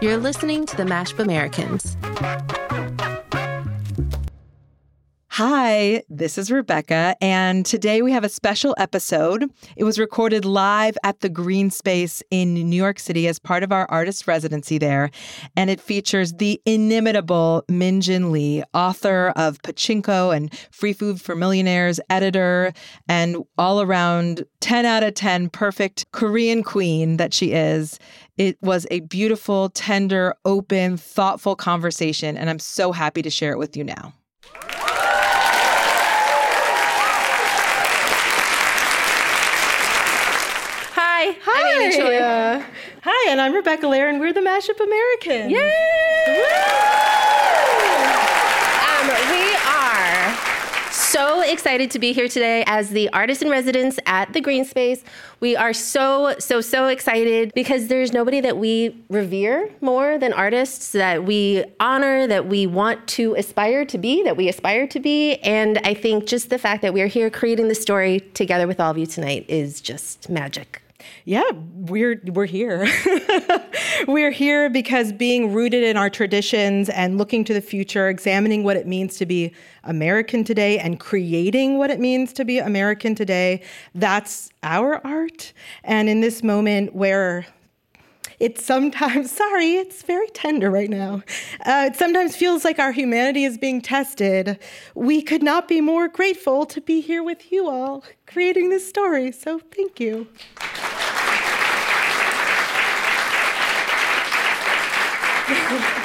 You're listening to the Mashup Americans. Hi, this is Rebecca, and today we have a special episode. It was recorded live at the Greene Space in New York City as part of our artist residency there, and it features the inimitable Min Jin Lee, author of Pachinko and Free Food for Millionaires, editor, and all around 10 out of 10 perfect Korean queen that she is. It was a beautiful, tender, open, thoughtful conversation, and I'm so happy to share it with you now. Hi. Hi. I'm Amy Choi. Uh, hi, and I'm Rebecca Lehrer, and we're the Mashup Americans. Yay! Um, we are so excited to be here today as the artist in residence at the Greene Space. We are so, so, so excited because there's nobody that we revere more than artists that we honor, that we want to aspire to be, that we aspire to be. And I think just the fact that we're here creating the story together with all of you tonight is just magic. Yeah, we're we're here. we're here because being rooted in our traditions and looking to the future, examining what it means to be American today and creating what it means to be American today, that's our art. And in this moment where it sometimes, sorry, it's very tender right now. Uh, it sometimes feels like our humanity is being tested. We could not be more grateful to be here with you all creating this story. So thank you.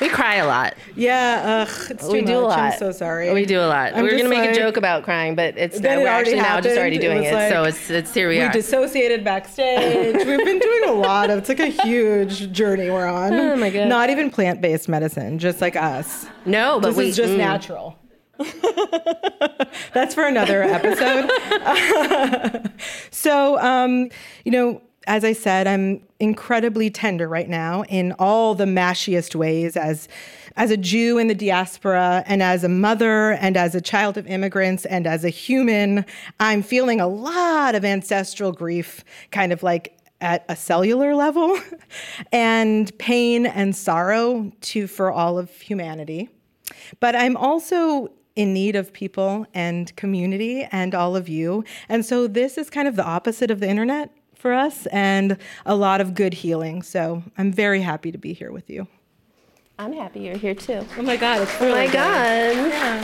We cry a lot. Yeah, ugh, it's too we do much. a lot. I'm so sorry. We do a lot. I'm we are gonna make like- a joke about crying, but it's it we're already actually now just already doing was it. like- so it's it's here we, We are. dissociated backstage. We've been doing a lot of. It's like a huge journey we're on. Oh, my God. Not even plant-based medicine, just like us. no, but This we is just mm. natural. That's for another episode. so, um, you know, as I said, I'm incredibly tender right now in all the mashiest ways as as a Jew in the diaspora and as a mother and as a child of immigrants and as a human, I'm feeling a lot of ancestral grief, kind of like at a cellular level, and pain and sorrow to for all of humanity. But I'm also in need of people and community and all of you. And so this is kind of the opposite of the internet for us and a lot of good healing. So I'm very happy to be here with you. I'm happy you're here too. Oh my God, it's Oh my god!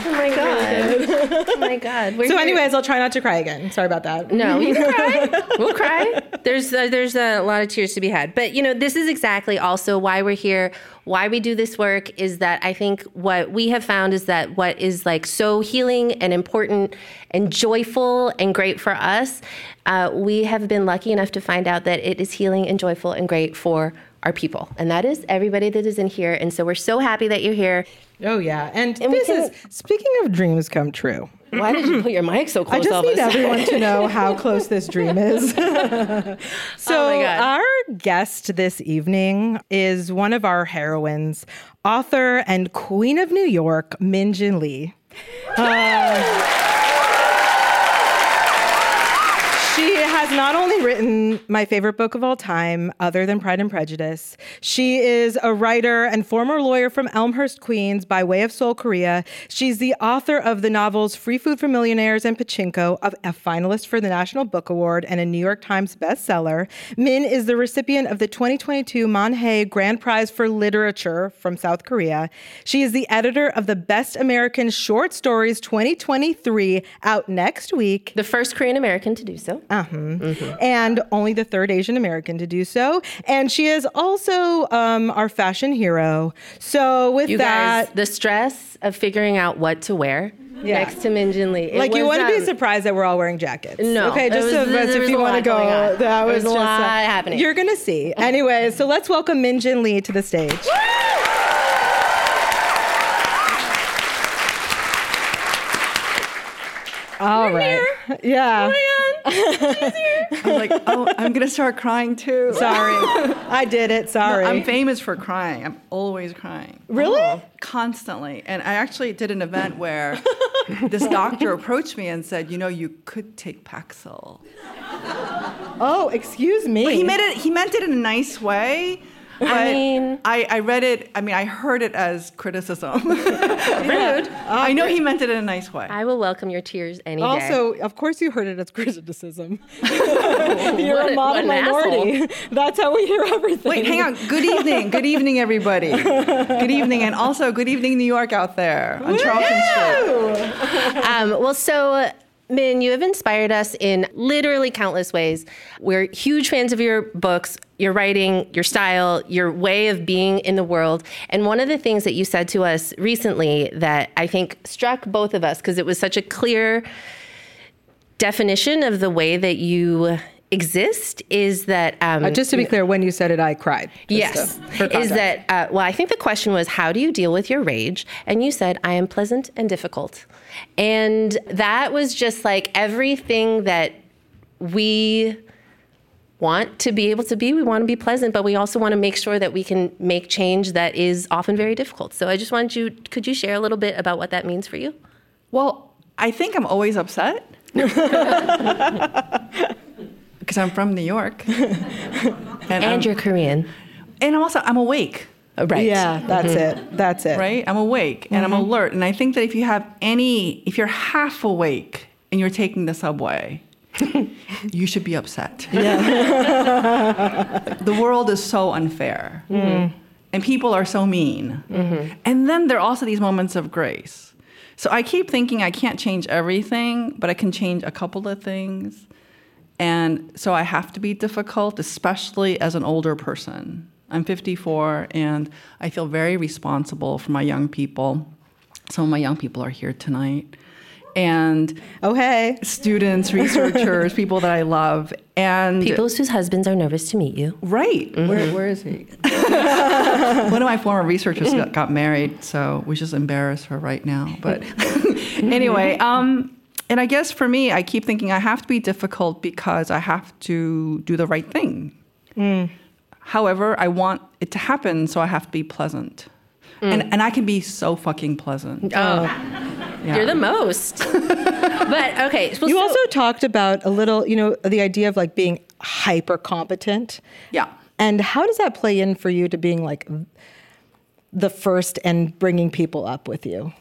oh my god! oh my god! We're So, here- anyways, I'll try not to cry again. Sorry about that. No, you can cry. We'll cry. There's uh, there's a lot of tears to be had. But you know, this is exactly also why we're here. Why we do this work is that I think what we have found is that what is like so healing and important and joyful and great for us, uh, we have been lucky enough to find out that it is healing and joyful and great for our people, and that is everybody that is in here. And so we're so happy that you're here. Oh, yeah. And, And this is, speaking of dreams come true. Why did you put your mic so I close? just need everyone to know how close this dream is. so, Oh our guest this evening is one of our heroines, author and queen of New York, Min Jin Lee. Uh, She has not only written my favorite book of all time, other than Pride and Prejudice, she is a writer and former lawyer from Elmhurst, Queens, by way of Seoul, Korea. She's the author of the novels Free Food for Millionaires and Pachinko, a, a finalist for the National Book Award and a New York Times bestseller. Min is the recipient of the 2022 Manhae Grand Prize for Literature from South Korea. She is the editor of the Best American Short Stories 2023, out next week the first Korean American to do so. Uh-huh. And only the third Asian American to do so. And she is also um, our fashion hero. So with You that, guys, the stress of figuring out what to wear Yeah. next to Min Jin Lee. it like you was, wouldn't be um, surprised that we're all wearing jackets. No, okay, just was- so, there if you want to go, that There was was a just lot uh, happening. You're gonna see. Anyway, so let's welcome Min Jin Lee to the stage. All right. Yeah. I was like, oh, I'm gonna start crying too. Sorry. I did it. Sorry. I'm famous for crying. I'm always crying. Really? Oh, constantly. And I actually did an event where this doctor approached me and said, you know, you could take Paxil. Oh, excuse me. But he made it. He meant it in a nice way. But mean- I, I read it. I mean, I heard it as criticism. Rude. I know he meant it in a nice way. I will welcome your tears any day. Also, of course, you heard it as criticism. You're What a a- model what an minority. That's how we hear everything. Wait, hang on. Good evening. Good evening, everybody. Good evening, and also good evening, New York out there on Charlton Street. Um, well, so. Min, you have inspired us in literally countless ways. We're huge fans of your books, your writing, your style, your way of being in the world. And one of the things that you said to us recently that I think struck both of us because it was such a clear definition of the way that you exist is that um, Uh, just to be clear, when you said it, I cried. Yes. to- Is that, uh, well, I think the question was, how do you deal with your rage? And you said, I am pleasant and difficult. And that was just like everything that we want to be able to be. We want to be pleasant, but we also want to make sure that we can make change that is often very difficult. So I just wanted you, could you share a little bit about what that means for you? Well, I think I'm always upset. Because I'm from New York. And, And I'm, you're Korean. and I'm also I'm awake, Uh, right. Yeah, that's mm-hmm. it. That's it. right? I'm awake and I'm mm-hmm. alert. And I think that if you have any if you're half awake and you're taking the subway, you should be upset. Yeah. the world is so unfair. Mm-hmm. And people are so mean. And then there are also these moments of grace. So I keep thinking I can't change everything, but I can change a couple of things. And so I have to be difficult, especially as an older person. I'm 54 and I feel very responsible for my young people. Some of my young people are here tonight. And Oh, hey. students, researchers, people that I love. And People whose husbands are nervous to meet you. Right. Where, mm-hmm. where is he? One of my former researchers mm-hmm. got, got married, so we just embarrass her right now. But anyway, um, and I guess for me, I keep thinking I have to be difficult because I have to do the right thing. Mm. However, I want it to happen, so I have to be pleasant. And, mm. and I can be so fucking pleasant. Oh, oh. Yeah. you're the most. but okay. well, You so- also talked about a little, you know, the idea of like being hyper competent. Yeah. And how does that play in for you to being like the first and bringing people up with you?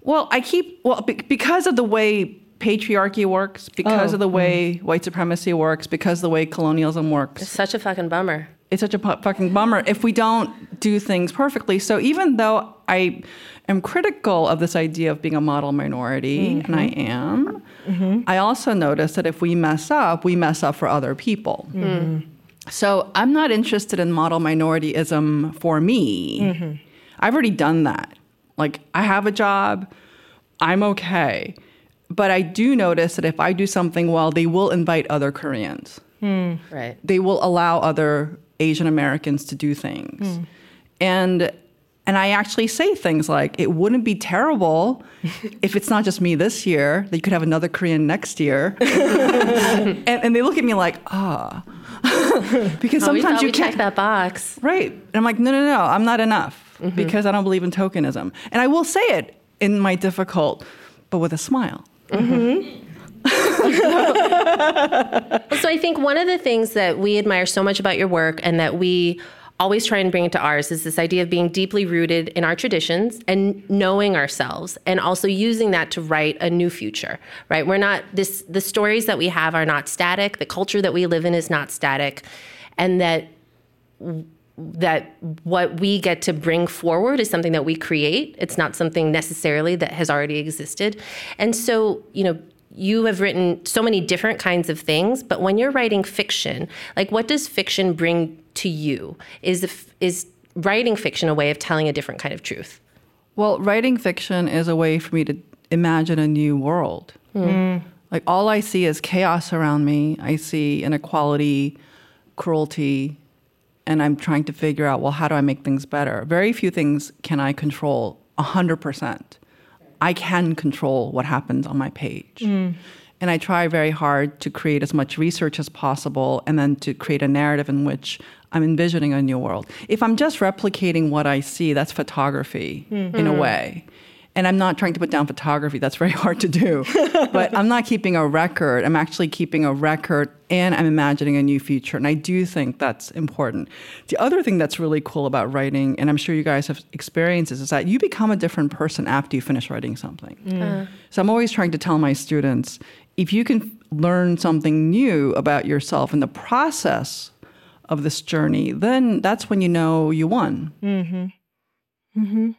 Well, I keep well be- because of the way patriarchy works, because Oh, of the mm. way white supremacy works, because of the way colonialism works. It's such a fucking bummer. It's such a pu- fucking bummer if we don't do things perfectly. So even though I am critical of this idea of being a model minority, and I mm-hmm. am, mm-hmm. I also notice that if we mess up, we mess up for other people. Mm-hmm. So I'm not interested in model minorityism for me. I've already done that. Like I have a job, I'm okay. But I do notice that if I do something well, they will invite other Koreans. Hmm. Right. They will allow other Asian Americans to do things. Hmm. And and I actually say things like, it wouldn't be terrible if it's not just me this year, that you could have another Korean next year. and, and they look at me like, ah. because Oh, sometimes thought you we can't. checked that box. Right. And I'm like, no, no, no, I'm not enough mm-hmm. because I don't believe in tokenism. And I will say it in my difficult, but with a smile. Mm-hmm. So I think one of the things that we admire so much about your work and that we always try and bring into ours is this idea of being deeply rooted in our traditions and knowing ourselves and also using that to write a new future right we're not this the stories that we have are not static the culture that we live in is not static and that that what we get to bring forward is something that we create. It's not something necessarily that has already existed. And so, you know, you have written so many different kinds of things, but when you're writing fiction, like what does fiction bring to you? Is is writing fiction a way of telling a different kind of truth? Well, writing fiction is a way for me to imagine a new world. Hmm. Like all I see is chaos around me. I see inequality, cruelty, and I'm trying to figure out, well, how do I make things better? Very few things can I control 100%. I can control what happens on my page. Mm. And I try very hard to create as much research as possible and then to create a narrative in which I'm envisioning a new world. If I'm just replicating what I see, that's photography mm. in a mm. way. And I'm not trying to put down photography. That's very hard to do. but I'm not keeping a record. I'm actually keeping a record and I'm imagining a new future. And I do think that's important. The other thing that's really cool about writing, and I'm sure you guys have experiences, is that you become a different person after you finish writing something. Mm. Uh-huh. So I'm always trying to tell my students if you can learn something new about yourself in the process of this journey, then that's when you know you won. Mm-hmm. Mm-hmm.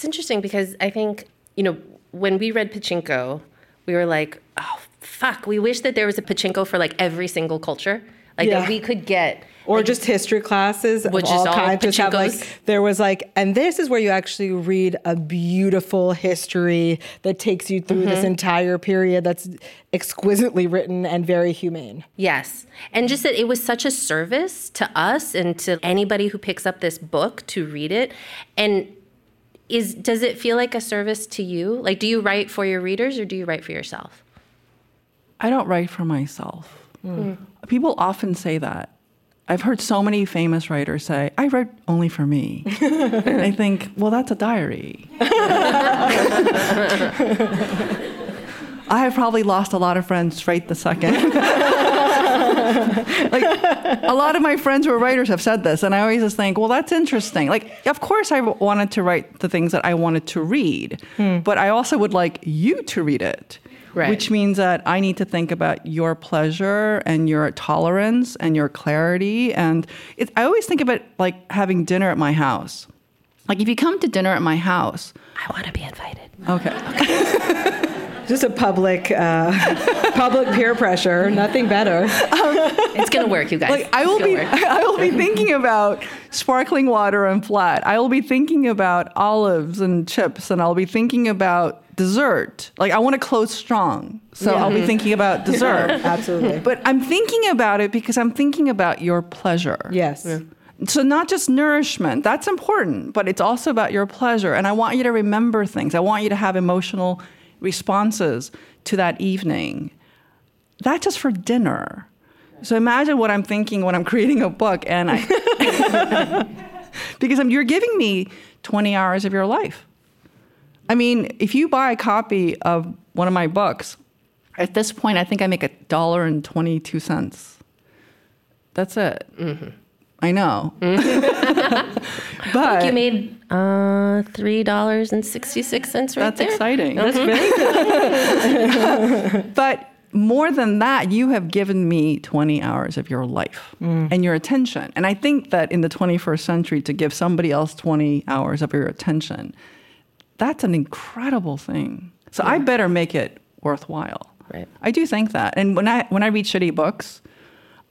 It's interesting because I think, you know, when we read Pachinko, we were like, oh, fuck, we wish that there was a Pachinko for like every single culture. Like Yeah. that we could get. or just history classes of Which is all all kinds. Just have like there was like, and this is where you actually read a beautiful history that takes you through Mm-hmm. this entire period. That's exquisitely written and very humane. Yes. And just that it was such a service to us and to anybody who picks up this book to read it. And is does it feel like a service to you? Like do you write for your readers or do you write for yourself? I don't write for myself. Mm. People often say that. I've heard so many famous writers say, I write only for me. and I think, well, that's a diary. I have probably lost a lot of friends right the second. like a lot of my friends who are writers have said this, and I always just think, well, that's interesting. Like, of course, I wanted to write the things that I wanted to read, hmm. but I also would like you to read it. Right. Which means that I need to think about your pleasure and your tolerance and your clarity. And it, I always think of it like having dinner at my house. Like if you come to dinner at my house, I want to be invited. okay. Just a public, uh, public peer pressure. Nothing better. It's gonna work, you guys. like I will be work. I will be thinking about sparkling water and flat. I will be thinking about olives and chips and I'll be thinking about dessert. Like I want to close strong. So I'll be thinking about dessert. Absolutely. But I'm thinking about it because I'm thinking about your pleasure. Yes. So not just nourishment, that's important, but it's also about your pleasure. And I want you to remember things. I want you to have emotional responses to that evening. That's just for dinner. So imagine what I'm thinking when I'm creating a book and I because I'm, you're giving me 20 hours of your life. I mean, if you buy a copy of one of my books, at this point I think I make a dollar and 22 cents. That's it. Mm-hmm. I know. but you made uh, three dollars and sixty six cents right there. that's there. exciting. That's very good. but more than that, you have given me 20 hours of your life and your attention. And I think that in the 21st century, to give somebody else 20 hours of your attention, that's an incredible thing. So I better make it worthwhile. Right. I do think that. And when I when I read shitty books,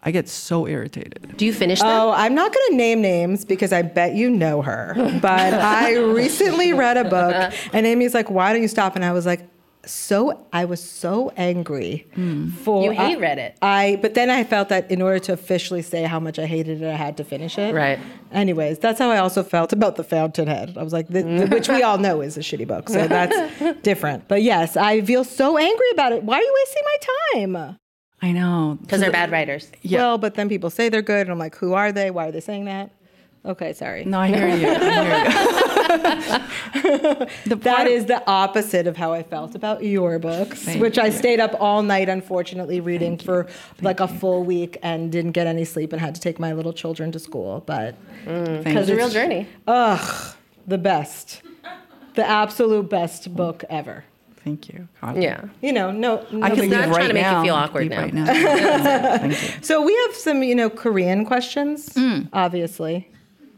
I get so irritated. Do you finish them? Oh, I'm not going to name names because I bet you know her. But I recently read a book, and Amy's like, "Why don't you stop?" And I was like, "So I was so angry hmm. for You hate I- Reddit. I, but then I felt that in order to officially say how much I hated it, I had to finish it. Right. Anyways, that's how I also felt about The Fountainhead. I was like, the, the- which we all know is a shitty book, so that's different. But yes, I feel so angry about it. Why are you wasting my time? I know. Because they're bad writers. Yeah. Well, but then people say they're good, and I'm like, who are they? Why are they saying that? Okay, sorry. No, I hear you. I hear you. the part- is the opposite of how I felt about your books, Thank which I stayed up all night, unfortunately, reading for like a full week and didn't get any sleep and had to take my little children to school. But mm. Thank It's a real journey. ugh, the best, the absolute best book ever. Thank you. God. Yeah. You know, no, no I can big leave not deal. trying to make you feel awkward now. Right now. Thank you. So we have some, you know, Korean questions, mm. obviously,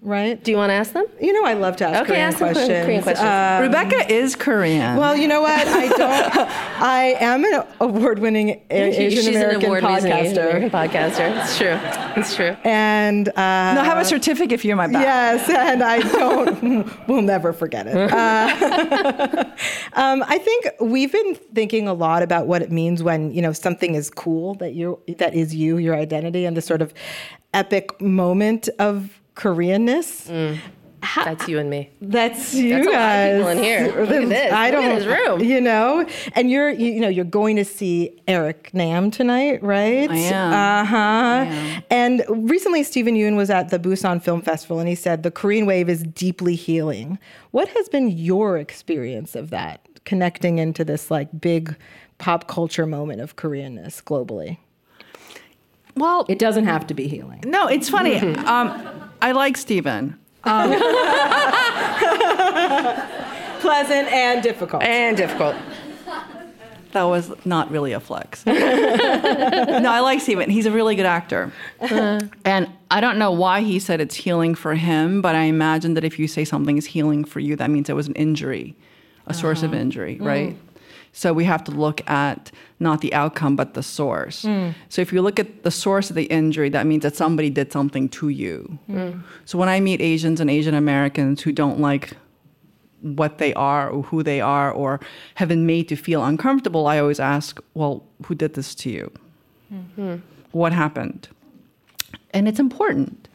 right? Do you want to ask them? You know, I love to ask Okay, Korean ask them questions. Korean questions. Uh, Rebecca is Korean. Well, you know what? I don't. I am an award-winning A- Asian She's American an award-winning American podcaster, podcaster. It's true. It's true. and uh, no, have a certificate if you're my back. Yes, and I don't. we'll never forget it. Uh, um, I think we've been thinking a lot about what it means when you know something is cool that you that is you, your identity, and the sort of epic moment of Koreanness. That's you and me. That's you That's a lot of guys. people in here. Look at this. I don't. at this room. You know, and you're you, you know you're going to see Eric Nam tonight, right? I am. Uh huh. And recently, Steven Yeun was at the Busan Film Festival, and he said the Korean wave is deeply healing. What has been your experience of that, connecting into this like big pop culture moment of Koreanness globally? Well, It doesn't have to be healing. no, it's funny. Mm-hmm. um, I like Steven. Um, Pleasant and difficult. And difficult. That was not really a flex. no, I like Steven. He's a really good actor. Uh. And I don't know why he said it's healing for him, but I imagine that if you say something is healing for you, that means it was an injury, a source of uh-huh. injury, right? Mm. So we have to look at not the outcome, but the source. Mm. So if you look at the source of the injury, that means that somebody did something to you. Mm. So when I meet Asians and Asian Americans who don't like what they are or who they are or have been made to feel uncomfortable, I always ask, well, who did this to you? Mm. What happened? And it's important.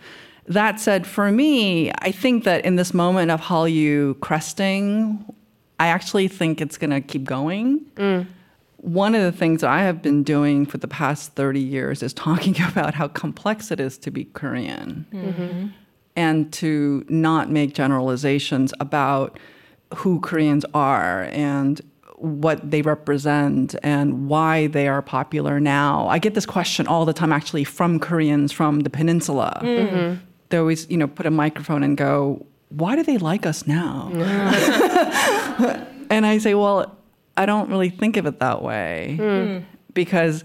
That said, for me, I think that in this moment of Hallyu cresting, I actually think it's going to keep going. Mm. One of the things I have been doing for the past 30 years is talking about how complex it is to be Korean mm-hmm. and to not make generalizations about who Koreans are and what they represent and why they are popular now. I get this question all the time actually from Koreans from the peninsula. Mm-hmm. They always, you know, put a microphone and go, "Why do they like us now?" and I say, "Well, I don't really think of it that way hmm. because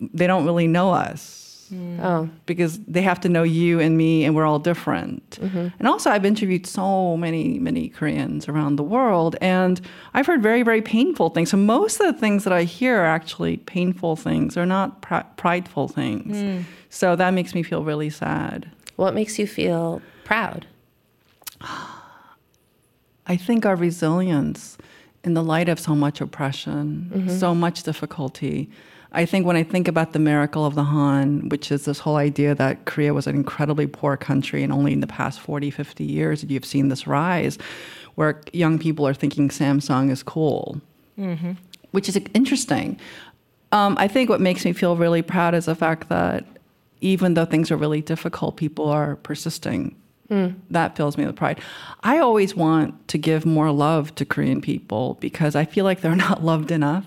they don't really know us." Hmm. Oh. because they have to know you and me and we're all different. Mm-hmm. And also i've interviewed so many many koreans around the world and i've heard very very painful things. So most of the things that i hear are actually painful things. They're not pr- prideful things. Hmm. So that makes me feel really sad. What makes you feel proud? I think our resilience in the light of so much oppression, so much difficulty. I think when I think about the miracle of the Han, which is this whole idea that Korea was an incredibly poor country and only in the past 40, 50 years you've seen this rise where young people are thinking Samsung is cool, which is interesting. Um, I think what makes me feel really proud is the fact that even though things are really difficult, people are persisting. Hmm. That fills me with pride. I always want to give more love to Korean people because I feel like they're not loved enough.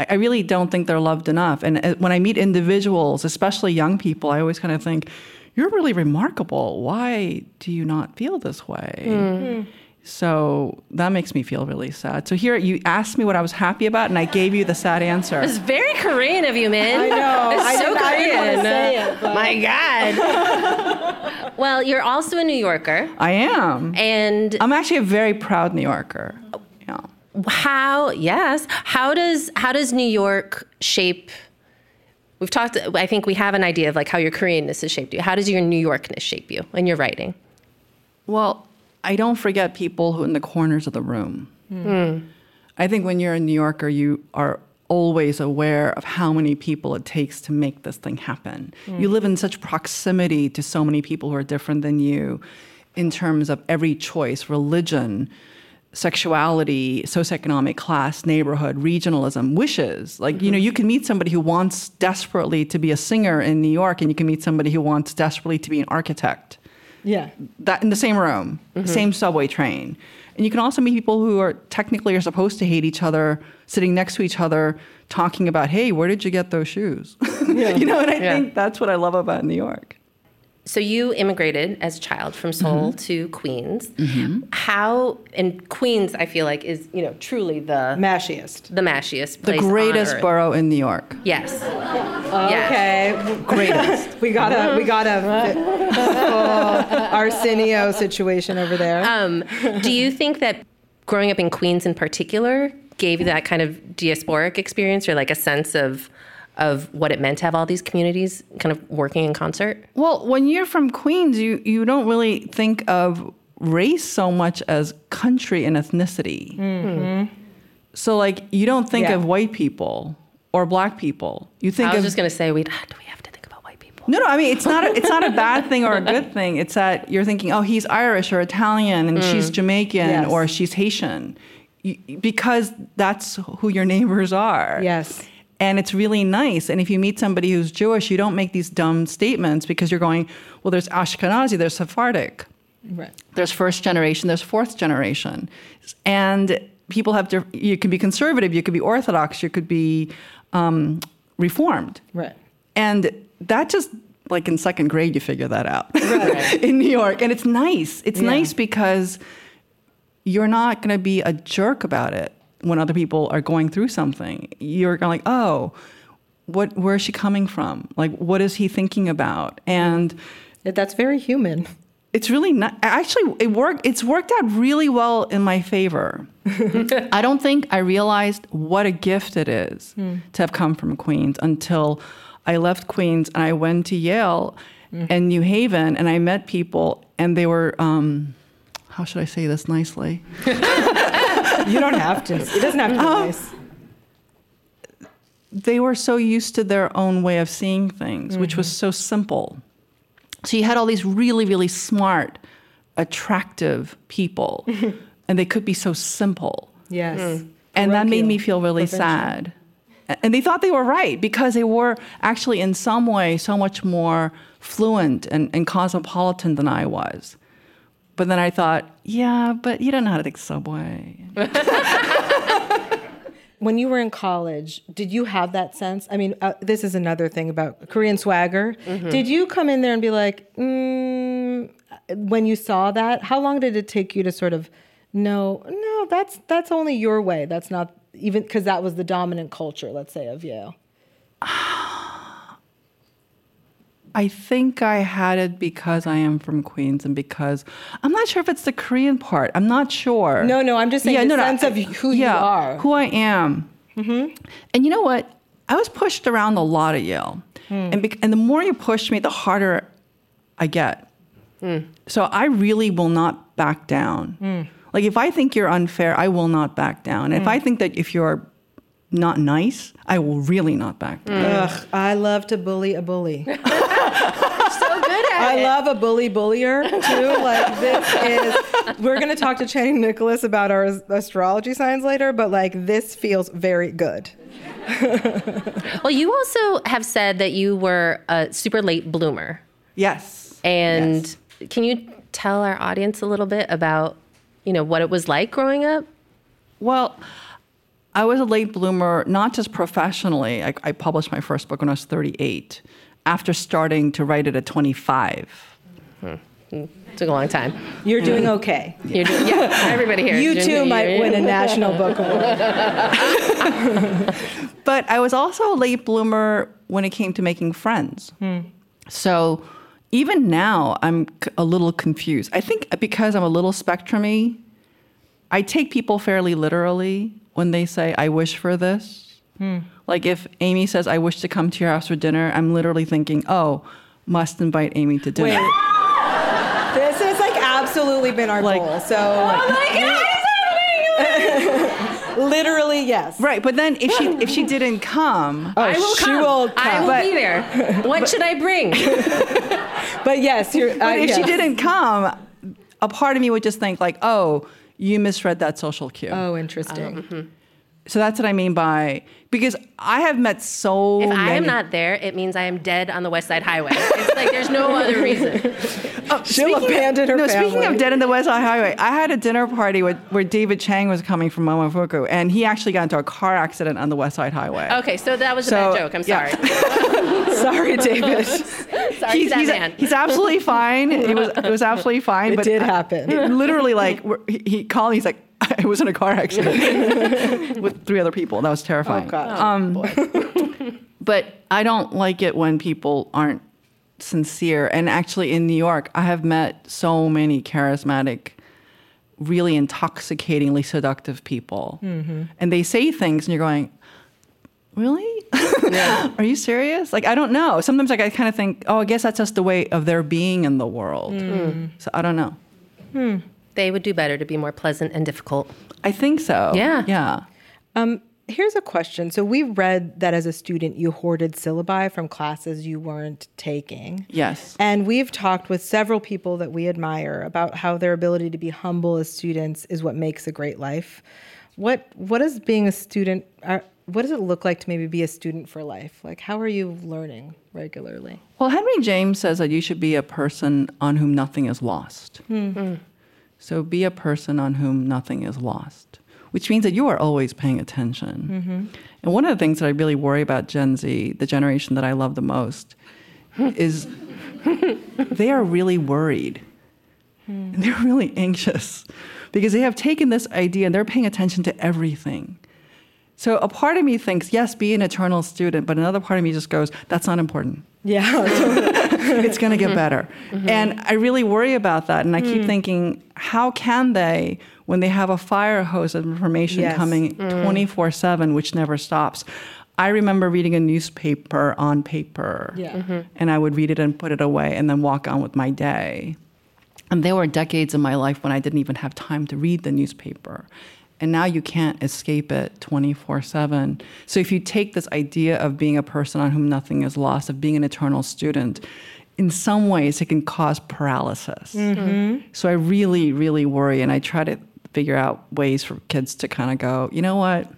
I I really don't think they're loved enough. And uh, when I meet individuals, especially young people, I always kind of think, you're really remarkable. Why do you not feel this way? Hmm. Hmm. So that makes me feel really sad. So here you asked me what I was happy about, and I gave you the sad answer. It's very Korean of you, man. I know. It's I so didn't- I didn't Korean. wanna say it, but- My God. well, you're also a New Yorker, I am. and I'm actually a very proud New Yorker. Yeah. how? Yes. How does how does New York shape? We've talked. I think we have an idea of like how your Koreanness has shaped you. How does your New Yorkness shape you in your writing? Well, I don't forget people who in the corners of the room. Hmm. I think when you're a New Yorker, you are always aware of how many people it takes to make this thing happen. You mm. live in such proximity to so many people who are different than you in terms of every choice, religion, sexuality, socioeconomic class, neighborhood, regionalism, wishes. Like, you know, mm-hmm. you can meet somebody who wants desperately to be a singer in New York, and you can meet somebody who wants desperately to be an architect Yeah. that in the same room, mm-hmm. same subway train. And you can also meet people who are technically are supposed to hate each other, sitting next to each other, talking about, "Hey, where did you get those shoes?" you know, and I Yeah. think that's what I love about New York. So you immigrated as a child from Seoul to Queens. How and Queens, I feel like, is you know truly the Mashiest. the mashiest The place on greatest earth. borough in New York. Yes. Okay. Greatest. We got a we got a Arsenio situation over there. Um, do you think that growing up in Queens in particular gave you that kind of diasporic experience or like a sense of of what it meant to have all these communities kind of working in concert? Well, when you're from Queens, you you don't really think of race so much as country and ethnicity. Mm-hmm. So, like, you don't think Yeah. of white people or black people. You think I was of just going to say, we ah, do we have to think about white people? No, no. I mean, it's not. A, it's not a bad thing or a good thing. It's that you're thinking, oh, he's Irish or Italian, and she's mm. Jamaican Yes. or she's Haitian, You- because that's who your neighbors are. Yes. And it's really nice. And if you meet somebody who's Jewish, you don't make these dumb statements because you're going, well, there's Ashkenazi, there's Sephardic. Right. There's first generation, there's fourth generation. And people have, diff- you could be conservative, you could be Orthodox, you could be um, Reformed. Right. And that just, like in second grade, you figure that out in New York. And it's nice. It's Yeah. nice because you're not going to be a jerk about it when other people are going through something. You're going like, oh, what, where is she coming from? Like, what is he thinking about? And That's very human. it's really not actually it worked it's worked out really well in my favor i don't think i realized what a gift it is to have come from queens until i left queens and i went to yale and new haven and i met people and they were um, how should i say this nicely You don't have to. It doesn't have to be um, nice. they were so used to their own way of seeing things, which was mm-hmm. so simple. So you had all these really, really smart, attractive people, and they could be so simple. Yes. Mm. And that made me feel really Provincial. sad. And they thought they were right because they were actually, in some way, so much more fluent and, and cosmopolitan than I was. But then I thought, yeah, but you don't know how to take subway. When you were in college, did you have that sense? I mean, uh, this is another thing about Korean swagger. Did you come in there and be like, mm, when you saw that, how long did it take you to sort of know, no, that's that's only your way. That's not even because that was the dominant culture, let's say, of Yale. I think I had it because I am from Queens and because I'm not sure if it's the Korean part. I'm not sure. No, no, I'm just saying the sense of who you are. Who I am. Mm-hmm. And you know what? I was pushed around a lot at Yale. Hmm. And, bec- and the more you push me, the harder I get. Hmm. So I really will not back down. Hmm. Like if I think you're unfair, I will not back down. If I think that if you're not nice, I will really not back down. Mm. Ugh, I love to bully a bully. so good at I it. love a bully bullier too. Like this is. We're gonna talk to Chani Nicholas about our astrology signs later, but like this feels very good. Well, you also have said that you were a super late bloomer. Yes. And Yes. can you tell our audience a little bit about, you know, what it was like growing up? Well, I was a late bloomer, not just professionally. I, I published my first book when I was 38, after starting to write it at 25. Hmm. Took a long time. You're doing okay. You're doing, yeah, everybody here. You too might you're- win a national book award. But I was also a late bloomer when it came to making friends. Hmm. So even now, I'm a little confused. I think because I'm a little spectrumy, I take people fairly literally when they say, I wish for this. Like if Amy says, I wish to come to your house for dinner, I'm literally thinking, oh, must invite Amy to dinner. Wait. This has like absolutely been our Like- goal. So Oh my God! literally yes. Right, but then if she if she didn't come, Oh, I will she come. will I will But- be there. What should I bring? But yes, you're. Uh, but if she didn't come, a part of me would just think like, oh, you misread that social cue. Oh, interesting. Oh, mm-hmm. So that's what I mean by because I have met so If many. I am not there, it means I am dead on the West Side Highway. It's like there's no other reason. Oh, She'll abandon her no, family. speaking of Dead in the West Side Highway, I had a dinner party with, where David Chang was coming from Momofuku, and he actually got into a car accident on the West Side Highway. Okay, so that was a So, bad joke. I'm yeah. sorry. Sorry, David. sorry, he's, to that he's, man. he's absolutely fine. It was it was absolutely fine. It but did I- happen. it literally, like he, he called. He's like, I was in a car accident with three other people. That was terrifying. Oh, God. Um, but I don't like it when people aren't sincere. And actually, in New York, I have met so many charismatic, really intoxicatingly seductive people, Mm-hmm. and they say things, and you're going, really? Yeah. Are you serious? Like, I don't know. Sometimes, like, I kind of think, oh, I guess that's just the way of their being in the world. Mm. So I don't know. Hmm. They would do better to be more pleasant and difficult. I think so. Yeah. Yeah. Um, Here's a question. So we read that as a student you hoarded syllabi from classes you weren't taking. Yes. And we've talked with several people that we admire about how their ability to be humble as students is what makes a great life. What what does being a student uh, what does it look like to maybe be a student for life? Like how are you learning regularly? Well, Henry James says that you should be a person on whom nothing is lost. Hmm. So be a person on whom nothing is lost, which means that you are always paying attention. Mm-hmm. And one of the things that I really worry about Gen Z, the generation that I love the most, is they are really worried. And they're really anxious because they have taken this idea and they're paying attention to everything. So a part of me thinks, yes, be an eternal student, but another part of me just goes, that's not important Yeah. it's going to get mm-hmm. better. Mm-hmm. And I really worry about that. And I keep mm. thinking, how can they, when they have a fire hose of information Yes. coming mm. 24 7, which never stops? I remember reading a newspaper on paper. Yeah. And I would read it and put it away and then walk on with my day. And there were decades in my life when I didn't even have time to read the newspaper. And now you can't escape it 24 7. So if you take this idea of being a person on whom nothing is lost, of being an eternal student, in some ways it can cause paralysis. Mm-hmm. So I really, really worry. And I try to figure out ways for kids to kind of go, you know what?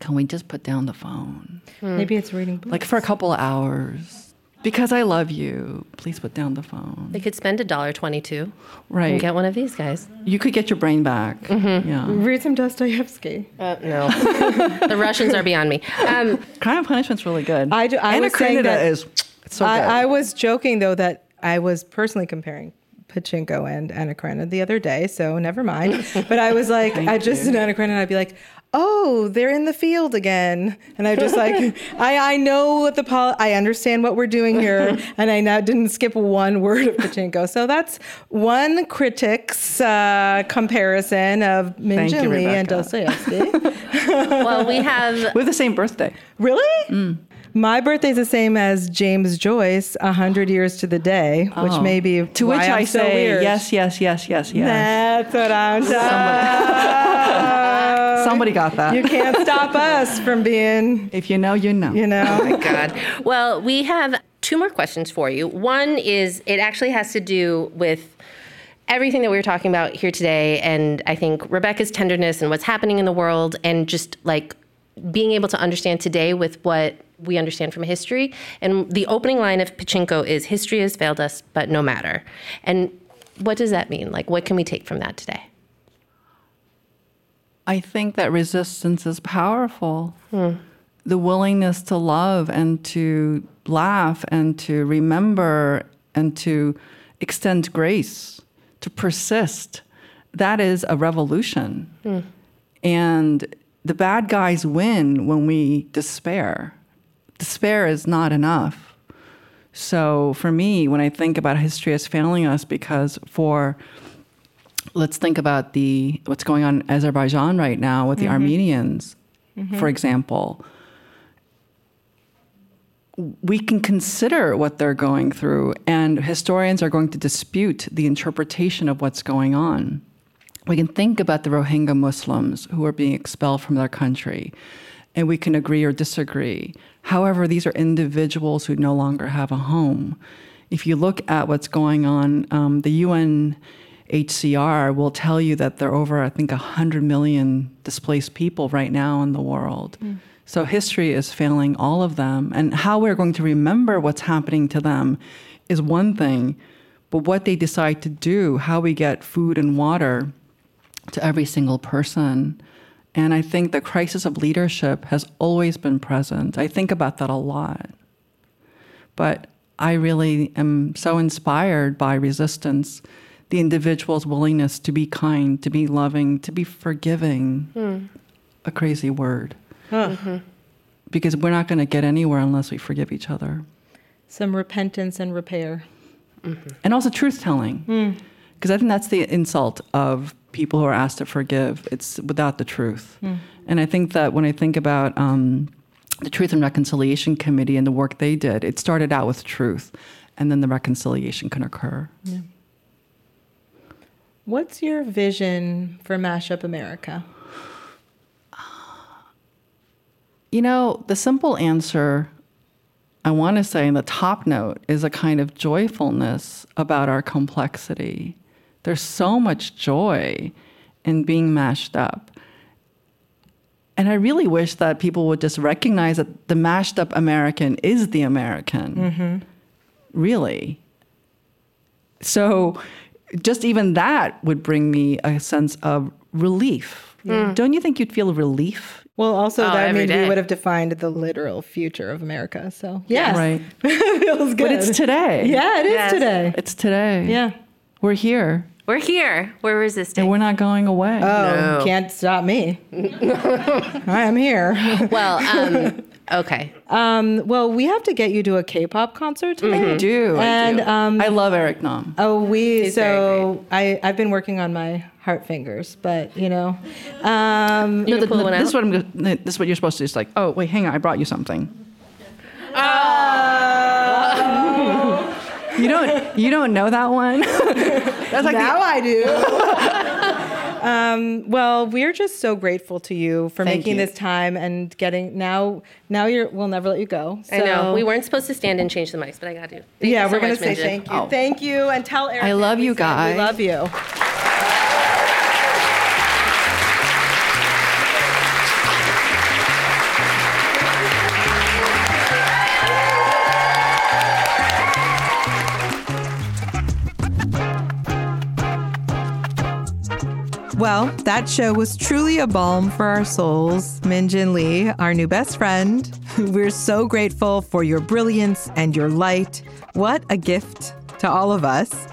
Can we just put down the phone? Hmm. Maybe it's reading books. Like for a couple of hours. Because I love you, please put down the phone. They could spend a dollar twenty-two Right. and get one of these guys. You could get your brain back. Mm-hmm. Yeah. read some Dostoevsky. Uh, no, the Russians are beyond me. Um, Crime and Punishment's really good. I do- I Anna was saying Karenina that- is so good. I, I was joking though that I was personally comparing Pachinko and Anna Karenina the other day, so never mind. But I was like, I just in Anna Karenina, I'd be like, oh, they're in the field again, and I'm just like, I I know what the pol- I understand what we're doing here, and I now didn't skip one word of Pachinko. So that's one critic's uh, comparison of Min Jin Lee and Rebecca. Dostoevsky. well, we have we have the same birthday. Really? Mm. My birthday's the same as James Joyce, a hundred years to the day, which may be Oh. To why which I'm I so say weird. yes, yes, yes, yes, yes. That's what I'm talking. Somebody got that. You can't stop us from being, if you know, you know. you know. Oh my god. Well, we have two more questions for you. One is it actually has to do with everything that we were talking about here today, and I think Rebecca's tenderness and what's happening in the world, and just like being able to understand today with what we understand from history. And the opening line of Pachinko is history has failed us, but no matter. And what does that mean? Like, what can we take from that today? I think that resistance is powerful. Hmm. The willingness to love and to laugh and to remember and to extend grace, to persist, that is a revolution. Hmm. And the bad guys win when we despair. Despair is not enough. So for me, when I think about history as failing us, because for let's think about the what's going on in Azerbaijan right now with the Armenians, for example. We can consider what they're going through, and historians are going to dispute the interpretation of what's going on. We can think about the Rohingya Muslims who are being expelled from their country, and we can agree or disagree. However, these are individuals who no longer have a home. If you look at what's going on, um, the UNHCR will tell you that there are over, I think, 100 million displaced people right now in the world. Hmm. So history is failing all of them. And how we're going to remember what's happening to them is one thing, but what they decide to do, how we get food and water to every single person. And I think the crisis of leadership has always been present. I think about that a lot. But I really am so inspired by resistance, the individual's willingness to be kind, to be loving, to be forgiving. Hmm. A crazy word. Mm-hmm. Because we're not going to get anywhere unless we forgive each other. Some repentance and repair. Mm-hmm. and also truth telling. Hmm. Because i think that's the insult of people who are asked to forgive. It's without the truth. Hmm. And i think that when i think about um, the truth and reconciliation committee and the work they did it started out with truth and then the reconciliation can occur What's your vision for Mashup America? You know, the simple answer I want to say in the top note is a kind of joyfulness about our complexity. There's so much joy in being mashed up. And I really wish that people would just recognize that the mashed up American is the American. Mm-hmm. Really. So just even that would bring me a sense of relief. Yeah. Don't you think you'd feel relief well, also Oh, that every means we would have defined the literal future of America. So yes, Right. feels good. But it's today. Yeah, it is Yes. today. It's today. Yeah. We're here We're here. We're resisting. and we're not going away. Oh, No. can't stop me. I am here. well, um, okay. Um, well, we have to get you to a K-pop concert tonight. I do. I And, do. um, I love Eric Nam. Oh, we He's so I I've been working on my heart fingers, but you know, um, You can pull one this is what I'm. gonna- This is what you're supposed to do. It's like, oh wait, hang on, I brought you something. You don't. You don't know that one. That's like now the, I do. um, well, we're just so grateful to you for Thank making you. this time and getting now. Now you're. We'll never let you go. I know. We weren't supposed to stand and change the mics, but I got to. Thank yeah, you so we're gonna say Min Jin. thank you, Oh. thank you, and tell Eric. I love you guys. We love you. Well, that show was truly a balm for our souls. Min Jin Lee, our new best friend. We're so grateful for your brilliance and your light. What a gift to all of us.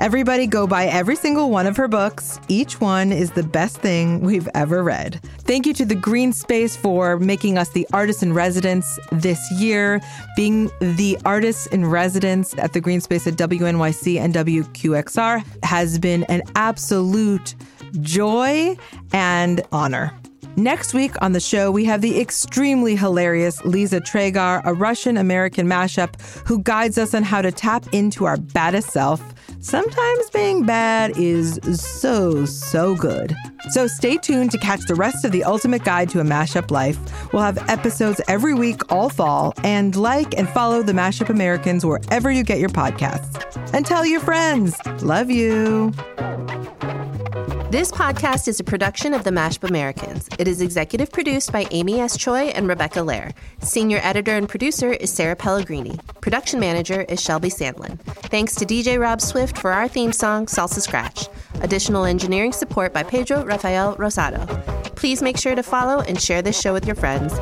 Everybody go buy every single one of her books. Each one is the best thing we've ever read. Thank you to the Greene Space for making us the artists in residence this year. Being the artists in residence at the Greene Space at WNYC and WQXR has been an absolute joy and honor. Next week on the show, we have the extremely hilarious Liza Treyger, a Russian American mashup who guides us on how to tap into our baddest self. Sometimes being bad is so, so good. So stay tuned to catch the rest of the ultimate guide to a mashup life. We'll have episodes every week all fall, and like and follow the Mashup Americans wherever you get your podcasts. And tell your friends. Love you. This podcast is a production of the Mashup Americans. It is executive produced by Amy S. Choi and Rebecca Lehrer. Senior editor and producer is Sarah Pellegrini. Production manager is Shelby Sandlin. Thanks to DJ Rob Swift for our theme song, Salsa Scratch. Additional engineering support by Pedro Rafael Rosado. Please make sure to follow and share this show with your friends.